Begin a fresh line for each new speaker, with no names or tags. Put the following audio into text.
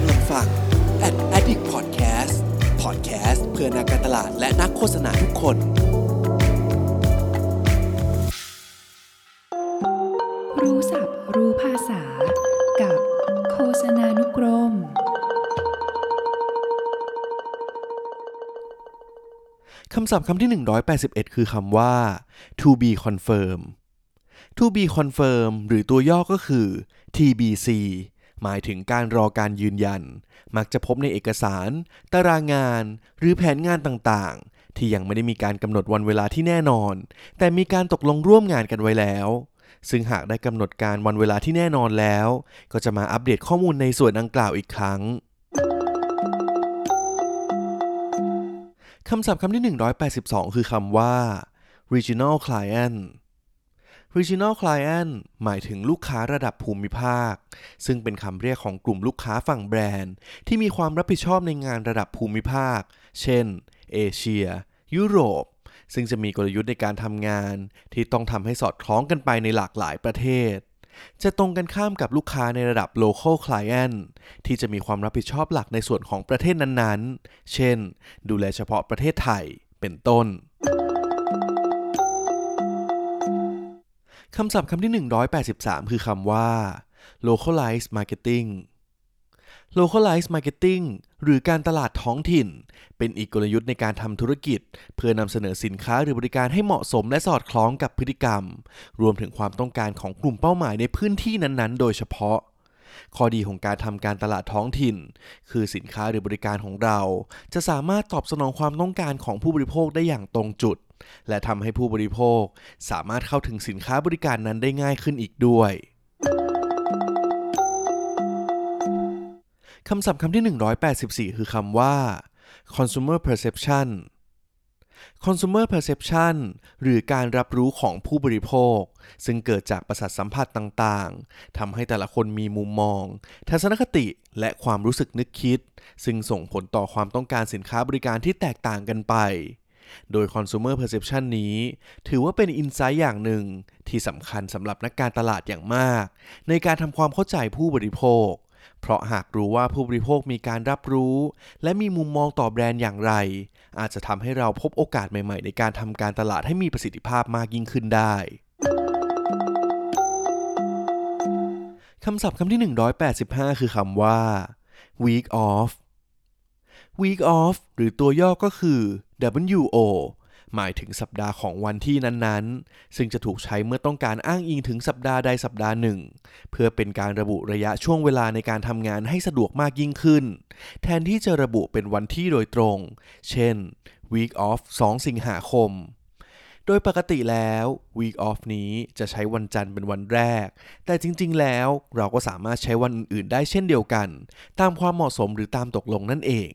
กำลังฟัง Ad Addict Podcast Podcast เพื่อนักการตลาดและนักโฆษณาทุกคน
รู้ศัพท์รู้ภาษา กับโฆษณานุกรม
คำศัพท์คำที่ 181 คือคำว่า to be confirm to be confirm หรือตัวย่อก็คือ TBC หมายถึงการรอการยืนยัน มักจะพบในเอกสาร ตารางงาน หรือแผนงานต่างๆ ที่ยังไม่ได้มีการกำหนดวันเวลาที่แน่นอน แต่มีการตกลงร่วมงานกันไว้แล้ว ซึ่งหากได้กำหนดการวันเวลาที่แน่นอนแล้ว ก็จะมาอัปเดตข้อมูลในส่วนดังกล่าวอีกครั้งคำศัพท์คำที่ 182 คือคำว่า regional client regional client หมายถึงลูกค้าระดับภูมิภาค ซึ่งเป็นคำเรียกของกลุ่มลูกค้าฝั่งแบรนด์ ที่มีความรับผิดชอบในงานระดับภูมิภาค เช่น เอเชีย ยุโรป ซึ่งจะมีกลยุทธ์ในการทำงาน ที่ต้องทำให้สอดคล้องกันไปในหลากหลายประเทศ จะตรงกันข้ามกับลูกค้าในระดับ local client ที่จะมีความรับผิดชอบหลักในส่วนของประเทศนั้นๆ เช่น ดูแลเฉพาะประเทศไทย เป็นต้น คำศัพท์คำที่ 183 คือคำว่า localize marketing localize marketing หรือการตลาดท้องถิ่น เป็นอีกกลยุทธ์ในการทำธุรกิจ เพื่อนำเสนอสินค้าหรือบริการให้เหมาะสมและสอดคล้องกับพฤติกรรม รวมถึงความต้องการของกลุ่มเป้าหมายในพื้นที่นั้นๆ โดยเฉพาะ ข้อดีของการทำการตลาดท้องถิ่น คือสินค้าหรือบริการของเรา จะสามารถตอบสนองความต้องการของผู้บริโภคได้อย่างตรงจุด และทำให้ผู้บริโภค สามารถเข้าถึงสินค้าบริการนั้นได้ง่ายขึ้นอีกด้วยคำศัพท์คำที่ 184 คือคำว่า consumer perception consumer perception หรือการรับรู้ของผู้บริโภค ซึ่งเกิดจากประสาทสัมผัสต่างๆทำให้แต่ละคนมีมุมมอง ทัศนคติและความรู้สึกนึกคิด ซึ่งส่งผลต่อความต้องการสินค้าบริการที่แตกต่างกันไป โดย consumer perception นี้ ถือว่าเป็นอินไซต์อย่างหนึ่ง ที่สำคัญสำหรับนักการตลาดอย่างมาก ในการทำความเข้าใจผู้บริโภค เพราะหากรู้ว่าผู้บริโภคมีการรับรู้ และมีมุมมองต่อแบรนด์อย่างไร อาจจะทำให้เราพบโอกาสใหม่ ๆ ในการทำการตลาดให้มีประสิทธิภาพมากยิ่งขึ้นได้คำศัพท์คำที่ 185 คือคำว่า week off week off หรือตัวย่อก็คือ WO หมายถึงสัปดาห์ของวันที่นั้นๆ ซึ่งจะถูกใช้เมื่อต้องการอ้างอิงถึงสัปดาห์ใดสัปดาห์หนึ่ง เพื่อเป็นการระบุระยะช่วงเวลาในการทำงานให้สะดวกมากยิ่งขึ้น แทนที่จะระบุเป็นวันที่โดยตรง เช่น week off 2 สิงหาคม โดยปกติแล้ว week off นี้จะใช้วันจันทร์เป็นวันแรก แต่จริงๆ แล้วเราก็สามารถใช้วันอื่นๆ ได้เช่นเดียวกัน ตามความเหมาะสมหรือตามตกลงนั่นเอง